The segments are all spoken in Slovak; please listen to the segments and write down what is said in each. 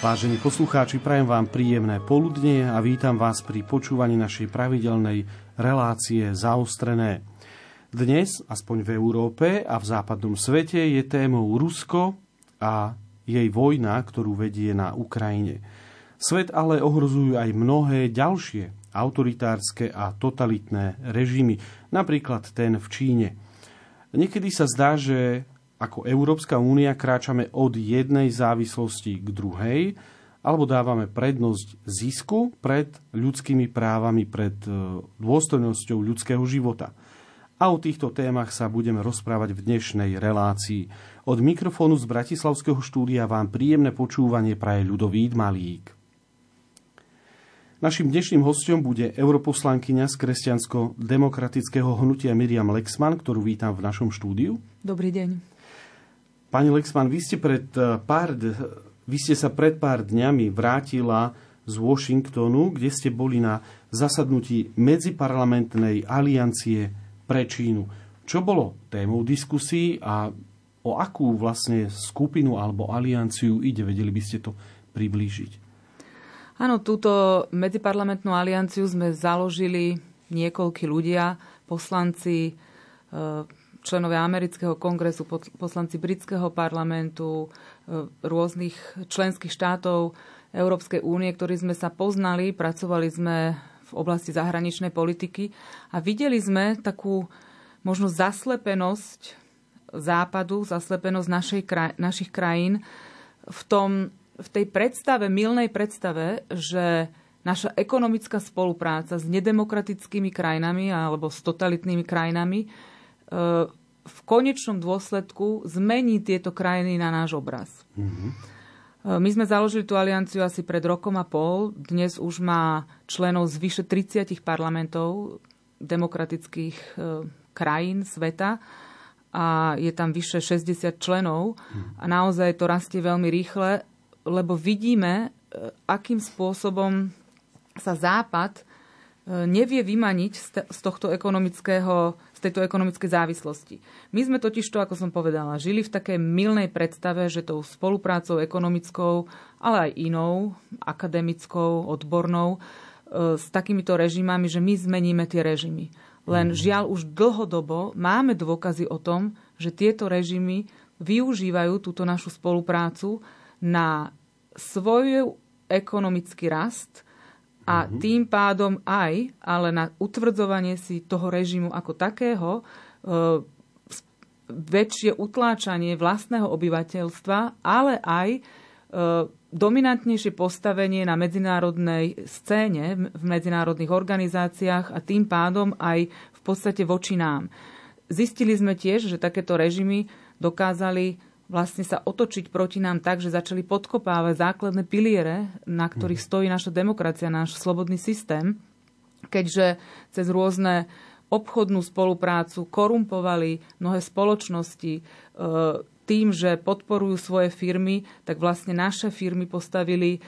Vážení poslucháči, prajem vám príjemné poludnie a vítam vás pri počúvaní našej pravidelnej relácie Zaostrené. Dnes, aspoň v Európe a v západnom svete, je témou Rusko a jej vojna, ktorú vedie na Ukrajine. Svet ale ohrozujú aj mnohé ďalšie autoritárske a totalitné režimy, napríklad ten v Číne. Niekedy sa zdá, že ako Európska únia kráčame od jednej závislosti k druhej, alebo dávame prednosť zisku pred ľudskými právami, pred e, dôstojnosťou ľudského života. A o týchto témach sa budeme rozprávať v dnešnej relácii. Od mikrofónu z Bratislavského štúdia vám príjemné počúvanie praje ľudový Malík. Našim dnešným hostom bude europoslankyňa z kresťansko-demokratického hnutia Miriam Lexman, ktorú vítam v našom štúdiu. Dobrý deň. Pani Lexman, vy ste, pred eh, pár, vy ste sa pred pár dňami vrátila z Washingtonu, kde ste boli na zasadnutí Medziparlamentnej aliancie pre Čínu. Čo bolo témou diskusí a o akú vlastne skupinu alebo alianciu ide? Vedeli by ste to priblížiť? Áno, túto medziparlamentnú alianciu sme založili niekoľkí ľudia, poslanci, eh, členovia amerického kongresu, poslanci britského parlamentu, e, rôznych členských štátov Európskej únie, ktorí sme sa poznali, pracovali sme v oblasti zahraničnej politiky a videli sme takú možno zaslepenosť západu, zaslepenosť našej, našich krajín v, tom, v tej predstave, milnej predstave, že naša ekonomická spolupráca s nedemokratickými krajinami alebo s totalitnými krajinami v konečnom dôsledku zmení tieto krajiny na náš obraz. Mm-hmm. My sme založili tú alianciu asi pred rokom a pol. Dnes už má členov z vyše 30 parlamentov demokratických e, krajín sveta a je tam vyše 60 členov a naozaj to rastie veľmi rýchle, lebo vidíme, e, akým spôsobom sa Západ nevie vymaniť z tohto ekonomického z tejto ekonomickej závislosti. My sme totiž to, ako som povedala, žili v takej milnej predstave, že tou spoluprácou ekonomickou, ale aj inou, akademickou, odbornou, e, s takýmito režimami, že my zmeníme tie režimy. Len mhm. žiaľ už dlhodobo máme dôkazy o tom, že tieto režimy využívajú túto našu spoluprácu na svoj ekonomický rast, a mhm. tým pádom aj, ale na utvrdzovanie si toho režimu ako takého, e, väčšie utláčanie vlastného obyvateľstva, ale aj e, dominantnejšie postavenie na medzinárodnej scéne, v medzinárodných organizáciách a tým pádom aj v podstate voči nám. Zistili sme tiež, že takéto režimy dokázali vlastne sa otočiť proti nám tak, že začali podkopávať základné piliere, na ktorých mhm. stojí naša demokracia, náš slobodný systém, keďže cez rôzne obchodnú spoluprácu korumpovali mnohé spoločnosti e, tým, že podporujú svoje firmy, tak vlastne naše firmy postavili e,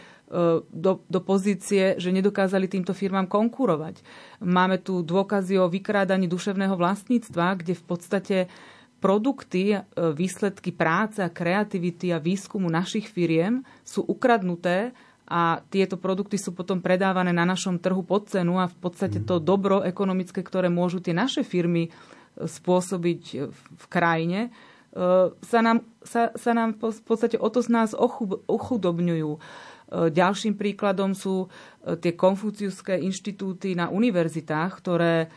do, do pozície, že nedokázali týmto firmám konkurovať. Máme tu dôkazy o vykrádaní duševného vlastníctva, kde v podstate produkty, e, výsledky práce a kreativity a výskumu našich firiem sú ukradnuté a tieto produkty sú potom predávané na našom trhu pod cenu a v podstate to dobro ekonomické, ktoré môžu tie naše firmy e, spôsobiť v krajine, e, sa nám, sa, sa nám v podstate o to z nás ochudobňujú. Ďalším príkladom sú tie konfuciuské inštitúty na univerzitách, ktoré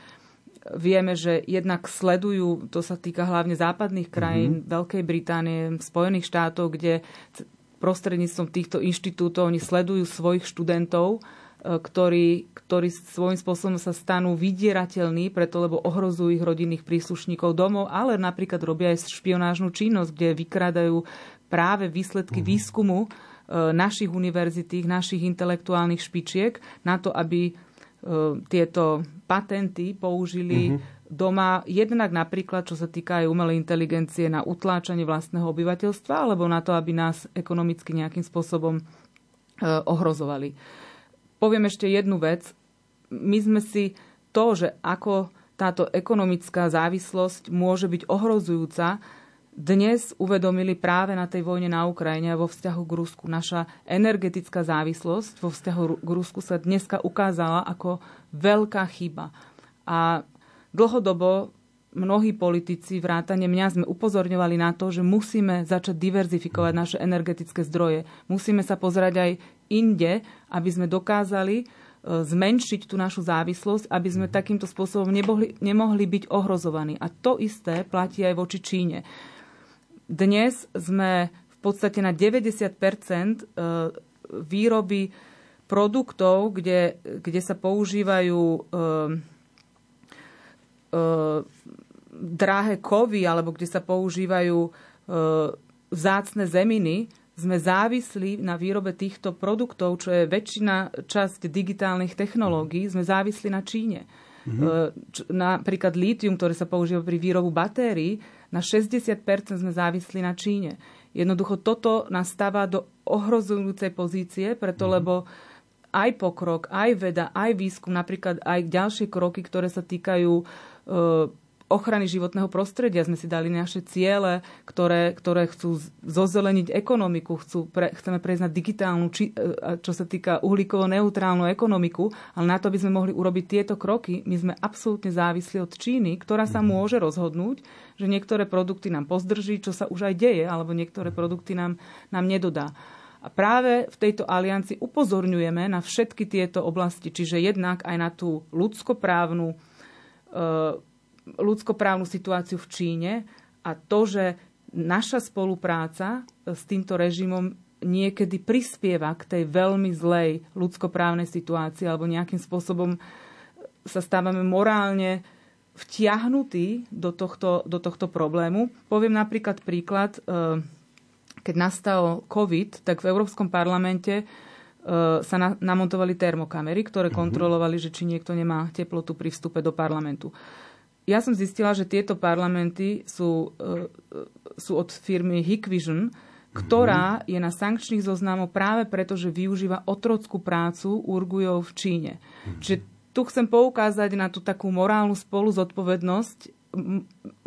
Vieme, že jednak sledujú, to sa týka hlavne západných krajín, mm-hmm. Veľkej Británie, Spojených štátov, kde prostredníctvom týchto inštitútov oni sledujú svojich študentov, e, ktorí, ktorí svojím spôsobom sa stanú vydierateľní, preto lebo ohrozujú ich rodinných príslušníkov domov, ale napríklad robia aj špionážnu činnosť, kde vykradajú práve výsledky mm-hmm. výskumu e, našich univerzitých, našich intelektuálnych špičiek na to, aby tieto patenty použili mm-hmm. doma jednak napríklad, čo sa týka aj umelej inteligencie, na utláčanie vlastného obyvateľstva, alebo na to, aby nás ekonomicky nejakým spôsobom e, ohrozovali. Poviem ešte jednu vec. My sme si to, že ako táto ekonomická závislosť môže byť ohrozujúca, dnes uvedomili práve na tej vojne na Ukrajine a vo vzťahu k Rusku. Naša energetická závislosť vo vzťahu k Rusku sa dneska ukázala ako veľká chyba. A dlhodobo mnohí politici, vrátane mňa, sme upozorňovali na to, že musíme začať diverzifikovať naše energetické zdroje. Musíme sa pozerať aj inde, aby sme dokázali e, zmenšiť tú našu závislosť, aby sme takýmto spôsobom nemohli, nemohli byť ohrozovaní. A to isté platí aj voči Číne. Dnes sme v podstate na 90 e, výroby produktov, kde, kde sa používajú e, drahé kovy alebo kde sa používajú e, vzácne zeminy, sme závislí na výrobe týchto produktov, čo je väčšina časť digitálnych technológií, sme závislí na Číne. Mm-hmm. Napríklad lítium, ktoré sa používa pri výrobu batérií, na 60% sme závislí na Číne. Jednoducho toto nás stáva do ohrozujúcej pozície, preto mm-hmm. lebo aj pokrok, aj veda, aj výskum, napríklad aj ďalšie kroky, ktoré sa týkajú e, ochrany životného prostredia sme si dali naše ciele, ktoré, ktoré chcú zozeleniť ekonomiku, chcú pre, chceme prejsť na digitálnu, či, e, čo sa týka uhlíkovo-neutrálnu ekonomiku, ale na to by sme mohli urobiť tieto kroky, my sme absolútne závislí od Číny, ktorá sa mhm. môže rozhodnúť, že niektoré produkty nám pozdrží, čo sa už aj deje, alebo niektoré produkty nám, nám nedodá. A práve v tejto alianci upozorňujeme na všetky tieto oblasti, čiže jednak aj na tú ľudskoprávnu e, ľudskoprávnu situáciu v Číne a to, že naša spolupráca s týmto režimom niekedy prispieva k tej veľmi zlej ľudskoprávnej situácii alebo nejakým spôsobom sa stávame morálne vtiahnutí do tohto, do tohto problému. Poviem napríklad príklad, e, keď nastal COVID, tak v Európskom parlamente e, sa namontovali termokamery, ktoré mhm. kontrolovali, že či niekto nemá teplotu pri vstupe do parlamentu ja som zistila, že tieto parlamenty sú, e, sú od firmy Hikvision, ktorá je na sankčných zoznamoch práve preto, že využíva otrockú prácu Urgujov v Číne. Čiže tu chcem poukázať na tú takú morálnu spolu zodpovednosť,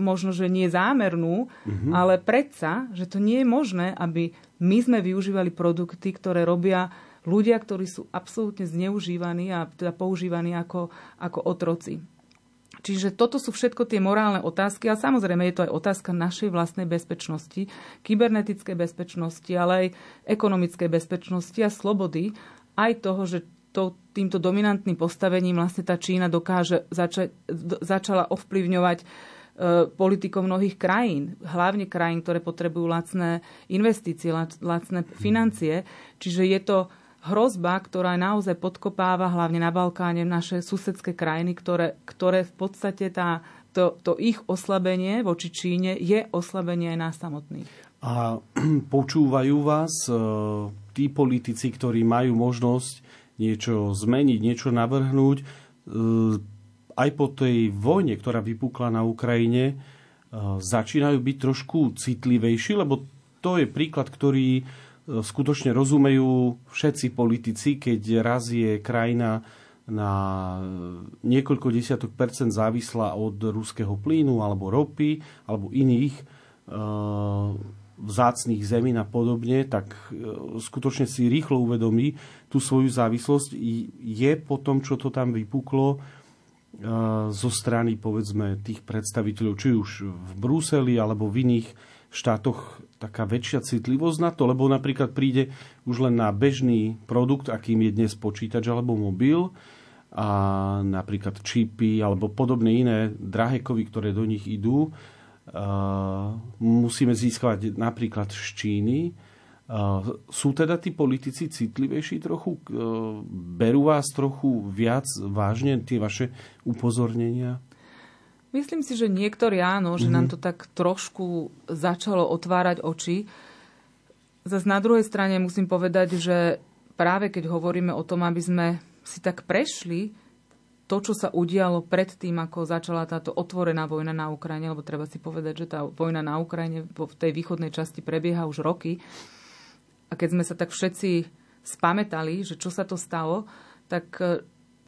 možno, že nie zámernú, mm-hmm. ale predsa, že to nie je možné, aby my sme využívali produkty, ktoré robia ľudia, ktorí sú absolútne zneužívaní a teda používaní ako, ako otroci. Čiže toto sú všetko tie morálne otázky a samozrejme je to aj otázka našej vlastnej bezpečnosti, kybernetickej bezpečnosti, ale aj ekonomickej bezpečnosti a slobody, aj toho, že to, týmto dominantným postavením vlastne tá Čína dokáže zača, začala ovplyvňovať e, politikom mnohých krajín, hlavne krajín, ktoré potrebujú lacné investície, lacné financie. Čiže je to hrozba, ktorá naozaj podkopáva hlavne na Balkáne naše susedské krajiny, ktoré, ktoré v podstate tá, to, to ich oslabenie voči Číne je oslabenie aj nás samotných. A počúvajú vás e, tí politici, ktorí majú možnosť niečo zmeniť, niečo navrhnúť, e, aj po tej vojne, ktorá vypukla na Ukrajine, e, začínajú byť trošku citlivejší, lebo to je príklad, ktorý skutočne rozumejú všetci politici, keď raz je krajina na niekoľko desiatok percent závislá od ruského plynu alebo ropy alebo iných e, vzácných zemín a podobne, tak e, skutočne si rýchlo uvedomí tú svoju závislosť. Je po tom, čo to tam vypuklo, e, zo strany povedzme tých predstaviteľov, či už v Bruseli alebo v iných štátoch taká väčšia citlivosť na to, lebo napríklad príde už len na bežný produkt, akým je dnes počítač alebo mobil, a napríklad čipy alebo podobné iné drahé kovy, ktoré do nich idú, musíme získavať napríklad z Číny. Sú teda tí politici citlivejší trochu? Berú vás trochu viac vážne tie vaše upozornenia? Myslím si, že niektorí áno, že mm-hmm. nám mhm. to tak trošku začalo otvárať oči. Zas na druhej strane musím povedať, že práve keď hovoríme o tom, aby sme si tak prešli to, čo sa udialo pred tým, ako začala táto otvorená vojna na Ukrajine, lebo treba si povedať, že tá vojna na Ukrajine v tej východnej časti prebieha už roky. A keď sme sa tak všetci spametali, že čo sa to stalo, tak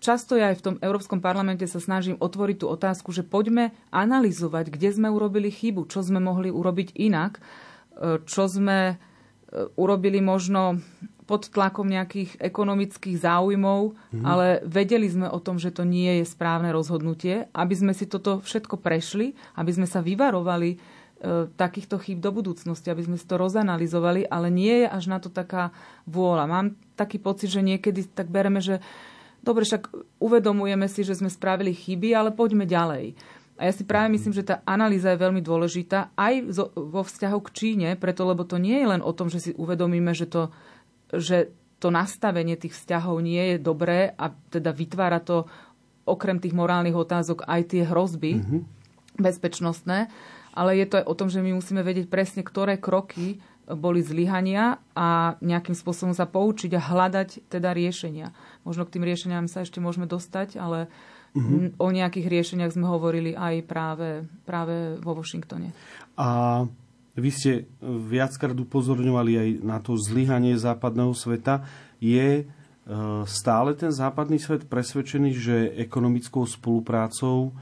často ja aj v tom Európskom parlamente sa snažím otvoriť tú otázku, že poďme analyzovať, kde sme urobili chybu, čo sme mohli urobiť inak, e, čo sme e, urobili možno pod tlakom nejakých ekonomických záujmov, mm. ale vedeli sme o tom, že to nie je správne rozhodnutie, aby sme si toto všetko prešli, aby sme sa vyvarovali e, takýchto chýb do budúcnosti, aby sme si to rozanalizovali, ale nie je až na to taká vôľa. Mám taký pocit, že niekedy tak bereme, že dobre, však uvedomujeme si, že sme spravili chyby, ale poďme ďalej. A ja si práve myslím, že tá analýza je veľmi dôležitá aj vo vzťahu k Číne, preto lebo to nie je len o tom, že si uvedomíme, že to že to nastavenie tých vzťahov nie je dobré a teda vytvára to okrem tých morálnych otázok aj tie hrozby mm-hmm. bezpečnostné, ale je to aj o tom, že my musíme vedieť presne, ktoré kroky boli zlyhania a nejakým spôsobom sa poučiť a hľadať teda riešenia. Možno k tým riešeniam sa ešte môžeme dostať, ale mm-hmm. o nejakých riešeniach sme hovorili aj práve, práve vo Washingtone. A vy ste viackrát upozorňovali aj na to zlyhanie západného sveta. Je e, stále ten západný svet presvedčený, že ekonomickou spoluprácou,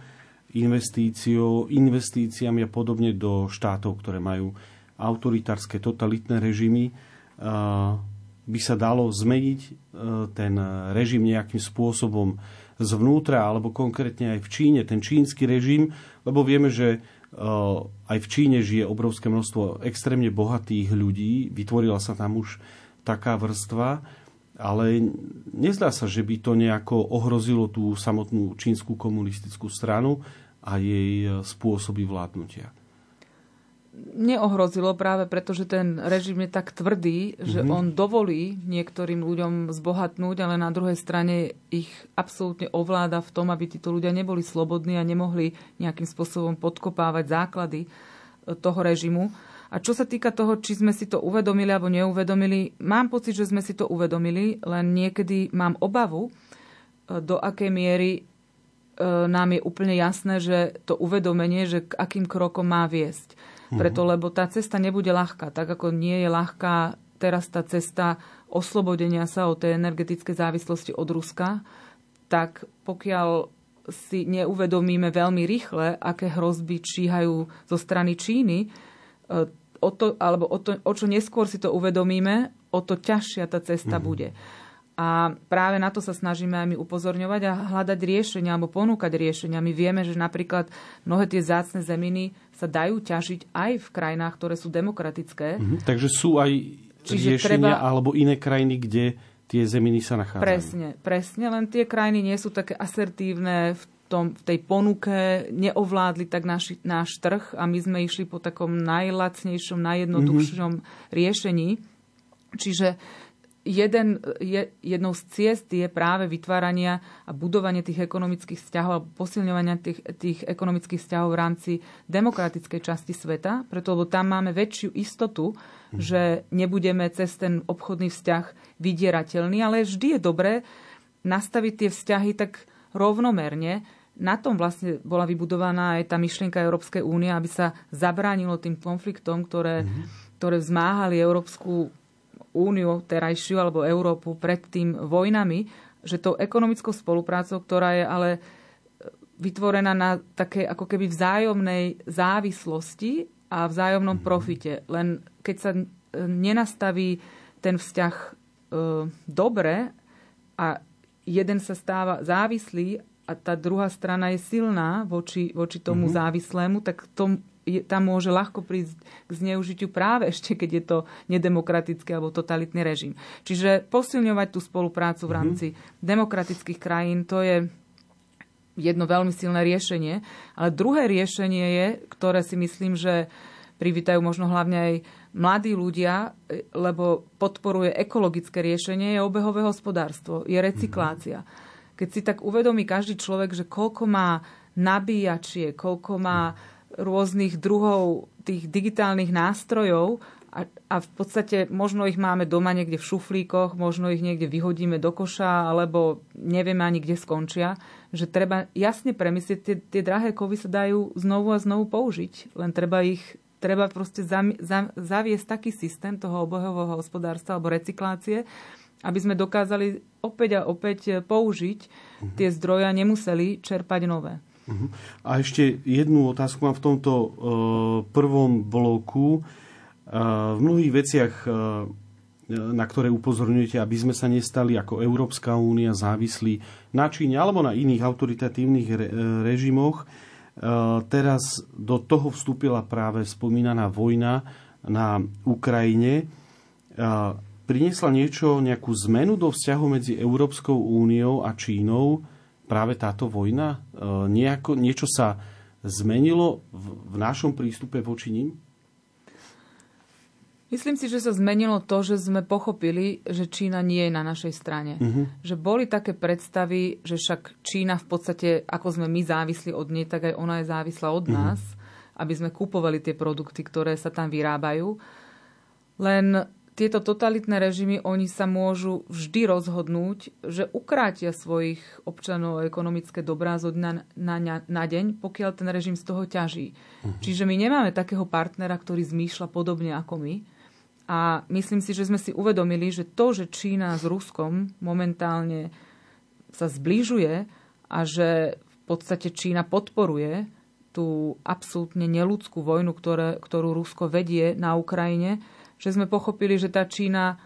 investíciou, investíciami a podobne do štátov, ktoré majú autoritárske, totalitné režimy, e, by sa dalo zmeniť e, ten režim nejakým spôsobom zvnútra, alebo konkrétne aj v Číne, ten čínsky režim, lebo vieme, že aj v Číne žije obrovské množstvo extrémne bohatých ľudí, vytvorila sa tam už taká vrstva, ale nezdá sa, že by to nejako ohrozilo tú samotnú čínsku komunistickú stranu a jej spôsoby vládnutia neohrozilo práve preto, že ten režim je tak tvrdý, že mm-hmm. on dovolí niektorým ľuďom zbohatnúť, ale na druhej strane ich absolútne ovláda v tom, aby títo ľudia neboli slobodní a nemohli nejakým spôsobom podkopávať základy e, toho režimu. A čo sa týka toho, či sme si to uvedomili alebo neuvedomili, mám pocit, že sme si to uvedomili, len niekedy mám obavu, e, do akej miery e, nám je úplne jasné, že to uvedomenie, že k akým krokom má viesť. Preto, mhm. lebo tá cesta nebude ľahká. Tak ako nie je ľahká teraz tá cesta oslobodenia sa od tej energetickej závislosti od Ruska, tak pokiaľ si neuvedomíme veľmi rýchle, aké hrozby číhajú zo strany Číny, e, o to, alebo o, to, o čo neskôr si to uvedomíme, o to ťažšia tá cesta mm. bude. A práve na to sa snažíme aj my upozorňovať a hľadať riešenia alebo ponúkať riešenia. My vieme, že napríklad mnohé tie zácne zeminy sa dajú ťažiť aj v krajinách, ktoré sú demokratické. Mhm, takže sú aj Čiže riešenia treba... alebo iné krajiny, kde tie zeminy sa nachádzajú. Presne, presne, len tie krajiny nie sú také asertívne v, tom, v tej ponuke, neovládli tak naši, náš trh a my sme išli po takom najlacnejšom, najjednoduchšom mm-hmm. riešení. Čiže jeden, je, jednou z ciest je práve vytvárania a budovanie tých ekonomických vzťahov a posilňovania tých, tých ekonomických vzťahov v rámci demokratickej časti sveta, preto lebo tam máme väčšiu istotu, mm. že nebudeme cez ten obchodný vzťah vydierateľný, ale vždy je dobré nastaviť tie vzťahy tak rovnomerne, na tom vlastne bola vybudovaná aj tá myšlienka Európskej únie, aby sa zabránilo tým konfliktom, ktoré, mm-hmm. ktoré vzmáhali Európsku úniu terajšiu alebo Európu pred tým vojnami, že tou ekonomickou spoluprácou, ktorá je ale vytvorená na také ako keby vzájomnej závislosti a vzájomnom mhm. profite. Len keď sa e, nenastaví ten vzťah e, dobre a jeden sa stáva závislý a tá druhá strana je silná voči, voči tomu mm-hmm. závislému, tak tom, je, tam môže ľahko prísť k zneužitiu práve ešte, keď je to nedemokratický alebo totalitný režim. Čiže posilňovať tú spoluprácu v mhm. rámci mm-hmm. demokratických krajín, to je jedno veľmi silné riešenie. Ale druhé riešenie je, ktoré si myslím, že privítajú možno hlavne aj mladí ľudia, lebo podporuje ekologické riešenie, je obehové hospodárstvo, je recyklácia. Keď si tak uvedomí každý človek, že koľko má nabíjačie, koľko má rôznych druhov tých digitálnych nástrojov a, a v podstate možno ich máme doma niekde v šuflíkoch, možno ich niekde vyhodíme do koša, alebo nevieme ani kde skončia, že treba jasne premyslieť, tie, tie drahé kovy sa dajú znovu a znovu použiť, len treba ich treba proste zaviesť taký systém toho obehového hospodárstva alebo recyklácie, aby sme dokázali opäť a opäť použiť uh-huh. tie zdroje a nemuseli čerpať nové. Uh-huh. A ešte jednu otázku mám v tomto uh, prvom bloku. Uh, v mnohých veciach uh, na ktoré upozorňujete, aby sme sa nestali ako Európska únia závislí na Číne alebo na iných autoritatívnych re- režimoch. E, teraz do toho vstúpila práve spomínaná vojna na Ukrajine. E, priniesla niečo, nejakú zmenu do vzťahu medzi Európskou úniou a Čínou práve táto vojna? E, nejako, niečo sa zmenilo v, v našom prístupe voči ním? Myslím si, že sa zmenilo to, že sme pochopili, že Čína nie je na našej strane. Uh-huh. Že boli také predstavy, že však Čína v podstate, ako sme my závisli od nej, tak aj ona je závislá od uh-huh. nás, aby sme kupovali tie produkty, ktoré sa tam vyrábajú. Len tieto totalitné režimy, oni sa môžu vždy rozhodnúť, že ukrátia svojich občanov ekonomické dobrá zo dňa na, na, na deň, pokiaľ ten režim z toho ťaží. Uh-huh. Čiže my nemáme takého partnera, ktorý zmýšľa podobne ako my a myslím si, že sme si uvedomili, že to, že Čína s Ruskom momentálne sa zbližuje a že v podstate Čína podporuje tú absolútne neludskú vojnu, ktoré, ktorú Rusko vedie na Ukrajine, že sme pochopili, že tá Čína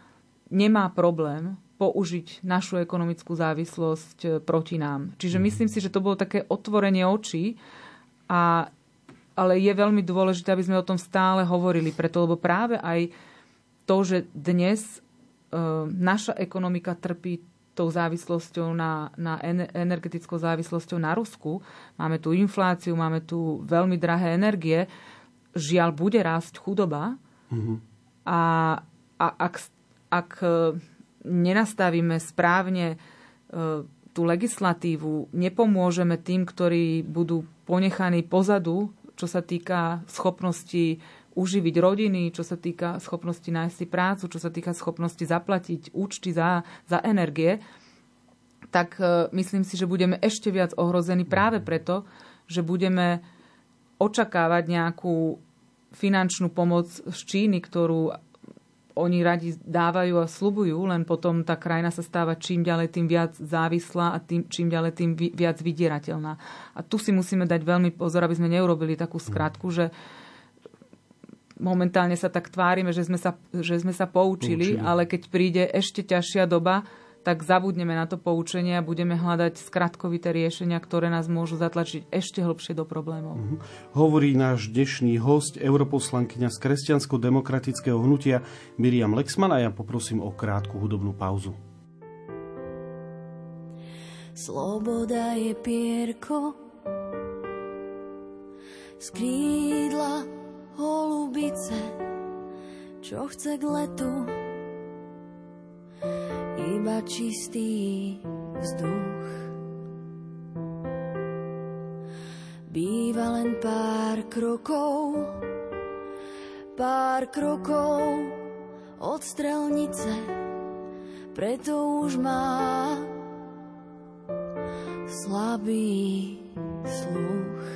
nemá problém použiť našu ekonomickú závislosť e, proti nám. Čiže mhm. myslím si, že to bolo také otvorenie očí, a, ale je veľmi dôležité, aby sme o tom stále hovorili, preto lebo práve aj to, že dnes e, naša ekonomika trpí tou závislosťou na, na energetickou závislosťou na Rusku. Máme tu infláciu, máme tu veľmi drahé energie. Žiaľ, bude rásť chudoba. Mm-hmm. A, a ak, ak e, nenastavíme správne e, tú legislatívu, nepomôžeme tým, ktorí budú ponechaní pozadu, čo sa týka schopnosti uživiť rodiny, čo sa týka schopnosti nájsť si prácu, čo sa týka schopnosti zaplatiť účty za, za energie, tak e, myslím si, že budeme ešte viac ohrození práve preto, že budeme očakávať nejakú finančnú pomoc z Číny, ktorú oni radi dávajú a slubujú, len potom tá krajina sa stáva čím ďalej tým viac závislá a tým, čím ďalej tým viac vydierateľná. A tu si musíme dať veľmi pozor, aby sme neurobili takú skratku, že momentálne sa tak tvárime, že sme sa, že sme sa poučili, poučili, ale keď príde ešte ťažšia doba, tak zabudneme na to poučenie a budeme hľadať skratkovité riešenia, ktoré nás môžu zatlačiť ešte hlbšie do problémov. Uh-huh. Hovorí náš dnešný host, europoslankyňa z kresťansko-demokratického hnutia Miriam Lexman a ja poprosím o krátku hudobnú pauzu. Sloboda je pierko, skrídla holubice, čo chce k letu, iba čistý vzduch. Býva len pár krokov, pár krokov od strelnice, preto už má slabý sluch.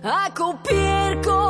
Ako pierko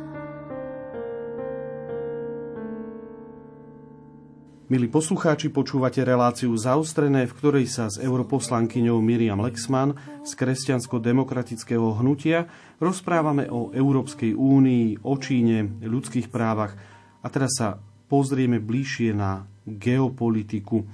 Milí poslucháči, počúvate reláciu Zaustrené, v ktorej sa s europoslankyňou Miriam Lexman z kresťansko-demokratického hnutia rozprávame o Európskej únii, o Číne, ľudských právach a teraz sa pozrieme bližšie na geopolitiku.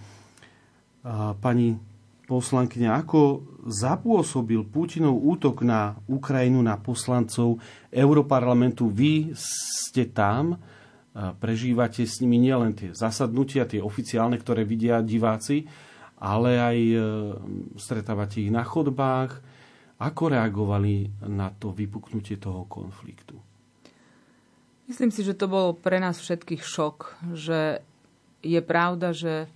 Pani poslankyňa, ako zapôsobil Putinov útok na Ukrajinu, na poslancov Europarlamentu. Vy ste tam, prežívate s nimi nielen tie zasadnutia, tie oficiálne, ktoré vidia diváci, ale aj e, stretávate ich na chodbách. Ako reagovali na to vypuknutie toho konfliktu? Myslím si, že to bol pre nás všetkých šok, že je pravda, že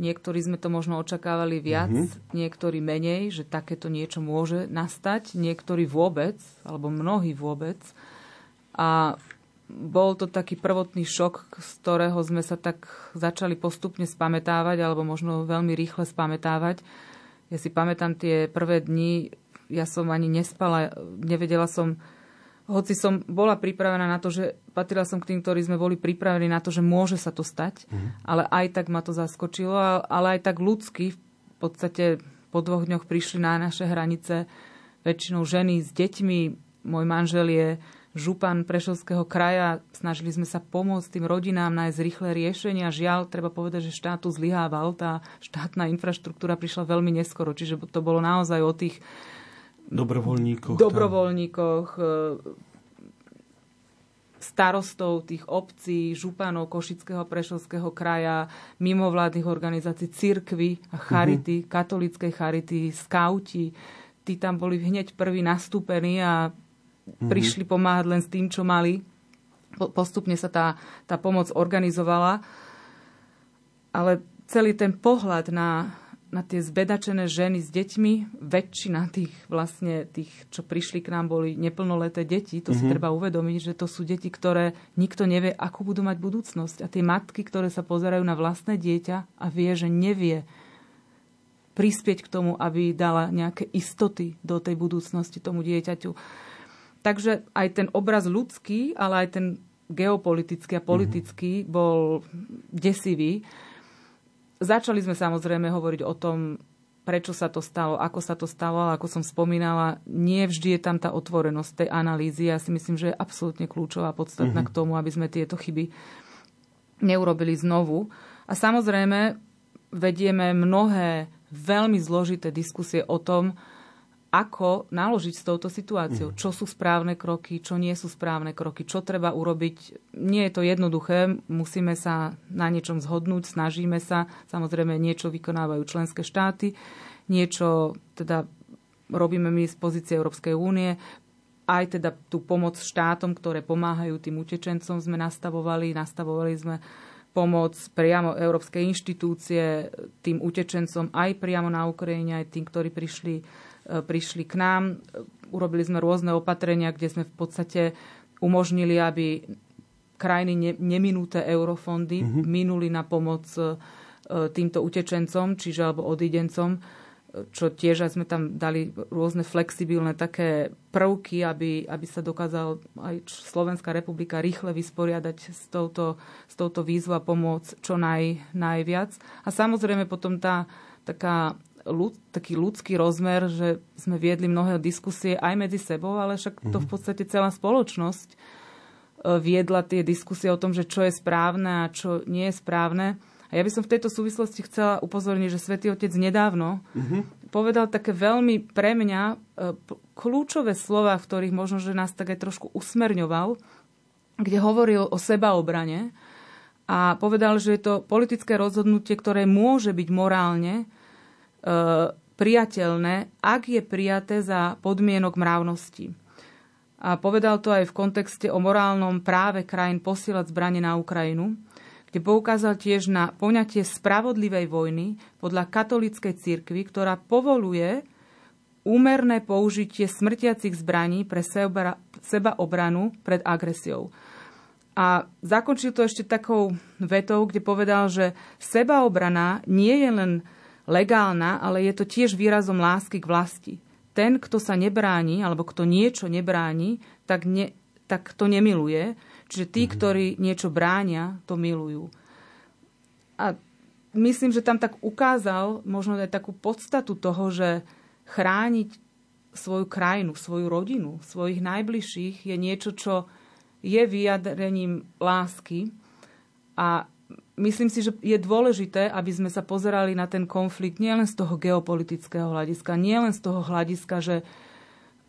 niektorí sme to možno očakávali viac, mm-hmm. niektorí menej, že takéto niečo môže nastať, niektorí vôbec, alebo mnohí vôbec. A bol to taký prvotný šok, z ktorého sme sa tak začali postupne spametávať, alebo možno veľmi rýchle spametávať. Ja si pamätám tie prvé dni, ja som ani nespala, nevedela som, hoci som bola pripravená na to, že patrila som k tým, ktorí sme boli pripravení na to, že môže sa to stať, mm. ale aj tak ma to zaskočilo, ale aj tak ľudsky, v podstate po dvoch dňoch prišli na naše hranice väčšinou ženy s deťmi, môj manžel je župan Prešovského kraja. Snažili sme sa pomôcť tým rodinám nájsť rýchle riešenia. Žiaľ, treba povedať, že štátu zlyhával. Tá štátna infraštruktúra prišla veľmi neskoro, čiže to bolo naozaj o tých dobrovoľníkoch, dobrovoľníkoch e, starostov tých obcí, županov Košického, Prešovského kraja, mimovládnych organizácií, cirkvy a charity, uh-huh. katolíckej charity, skauti. Tí tam boli hneď prví nastúpení a mm-hmm. prišli pomáhať len s tým, čo mali. Postupne sa tá, tá pomoc organizovala. Ale celý ten pohľad na, na tie zbedačené ženy s deťmi, väčšina tých vlastne tých, čo prišli k nám, boli neplnoleté deti. To mm-hmm. si mhm. treba uvedomiť, že to sú deti, ktoré nikto nevie, akú budú mať budúcnosť. A tie matky, ktoré sa pozerajú na vlastné dieťa a vie, že nevie prispieť k tomu, aby dala nejaké istoty do tej budúcnosti tomu dieťaťu. Takže aj ten obraz ľudský, ale aj ten geopolitický a politický mm-hmm. bol desivý. Začali sme samozrejme hovoriť o tom, prečo sa to stalo, ako sa to stalo, ale ako som spomínala, nie vždy je tam tá otvorenosť tej analýzy. Ja si myslím, že je absolútne kľúčová, podstatná mm-hmm. k tomu, aby sme tieto chyby neurobili znovu. A samozrejme, vedieme mnohé veľmi zložité diskusie o tom, ako naložiť s touto situáciou. Mm. Čo sú správne kroky, čo nie sú správne kroky, čo treba urobiť. Nie je to jednoduché, musíme sa na niečom zhodnúť, snažíme sa. Samozrejme, niečo vykonávajú členské štáty, niečo teda robíme my z pozície Európskej únie. Aj teda tú pomoc štátom, ktoré pomáhajú tým utečencom, sme nastavovali. Nastavovali sme pomoc priamo európskej inštitúcie tým utečencom aj priamo na Ukrajine, aj tým, ktorí prišli prišli k nám. Urobili sme rôzne opatrenia, kde sme v podstate umožnili, aby krajiny ne, neminuté eurofondy mm-hmm. minuli na pomoc e, týmto utečencom, čiže alebo odidencom, čo tiež aj sme tam dali rôzne flexibilné také prvky, aby, aby sa dokázal aj Slovenská republika rýchle vysporiadať s touto, s touto výzvou a pomôcť čo naj, najviac. A samozrejme potom tá taká ľud, taký ľudský rozmer, že sme viedli mnohé diskusie aj medzi sebou, ale však to v mhm. podstate celá spoločnosť e, viedla tie diskusie o tom, že čo je správne a čo nie je správne. A ja by som v tejto súvislosti chcela upozorniť, že Svetý Otec nedávno uh-huh. povedal také veľmi pre mňa e, kľúčové slova, v ktorých možno, že nás tak aj trošku usmerňoval, kde hovoril o sebaobrane a povedal, že je to politické rozhodnutie, ktoré môže byť morálne priateľné, ak je prijaté za podmienok mravnosti. A povedal to aj v kontexte o morálnom práve krajín posielať zbranie na Ukrajinu, kde poukázal tiež na poňatie spravodlivej vojny podľa katolíckej cirkvi, ktorá povoluje úmerné použitie smrtiacich zbraní pre seba, seba obranu pred agresiou. A zakončil to ešte takou vetou, kde povedal, že sebaobrana nie je len legálna, ale je to tiež výrazom lásky k vlasti. Ten, kto sa nebráni, alebo kto niečo nebráni, tak, ne, tak to nemiluje. Čiže tí, mm-hmm. ktorí niečo bránia, to milujú. A myslím, že tam tak ukázal možno aj takú podstatu toho, že chrániť svoju krajinu, svoju rodinu, svojich najbližších je niečo, čo je vyjadrením lásky a myslím si, že je dôležité, aby sme sa pozerali na ten konflikt nielen z toho geopolitického hľadiska, nielen z toho hľadiska, že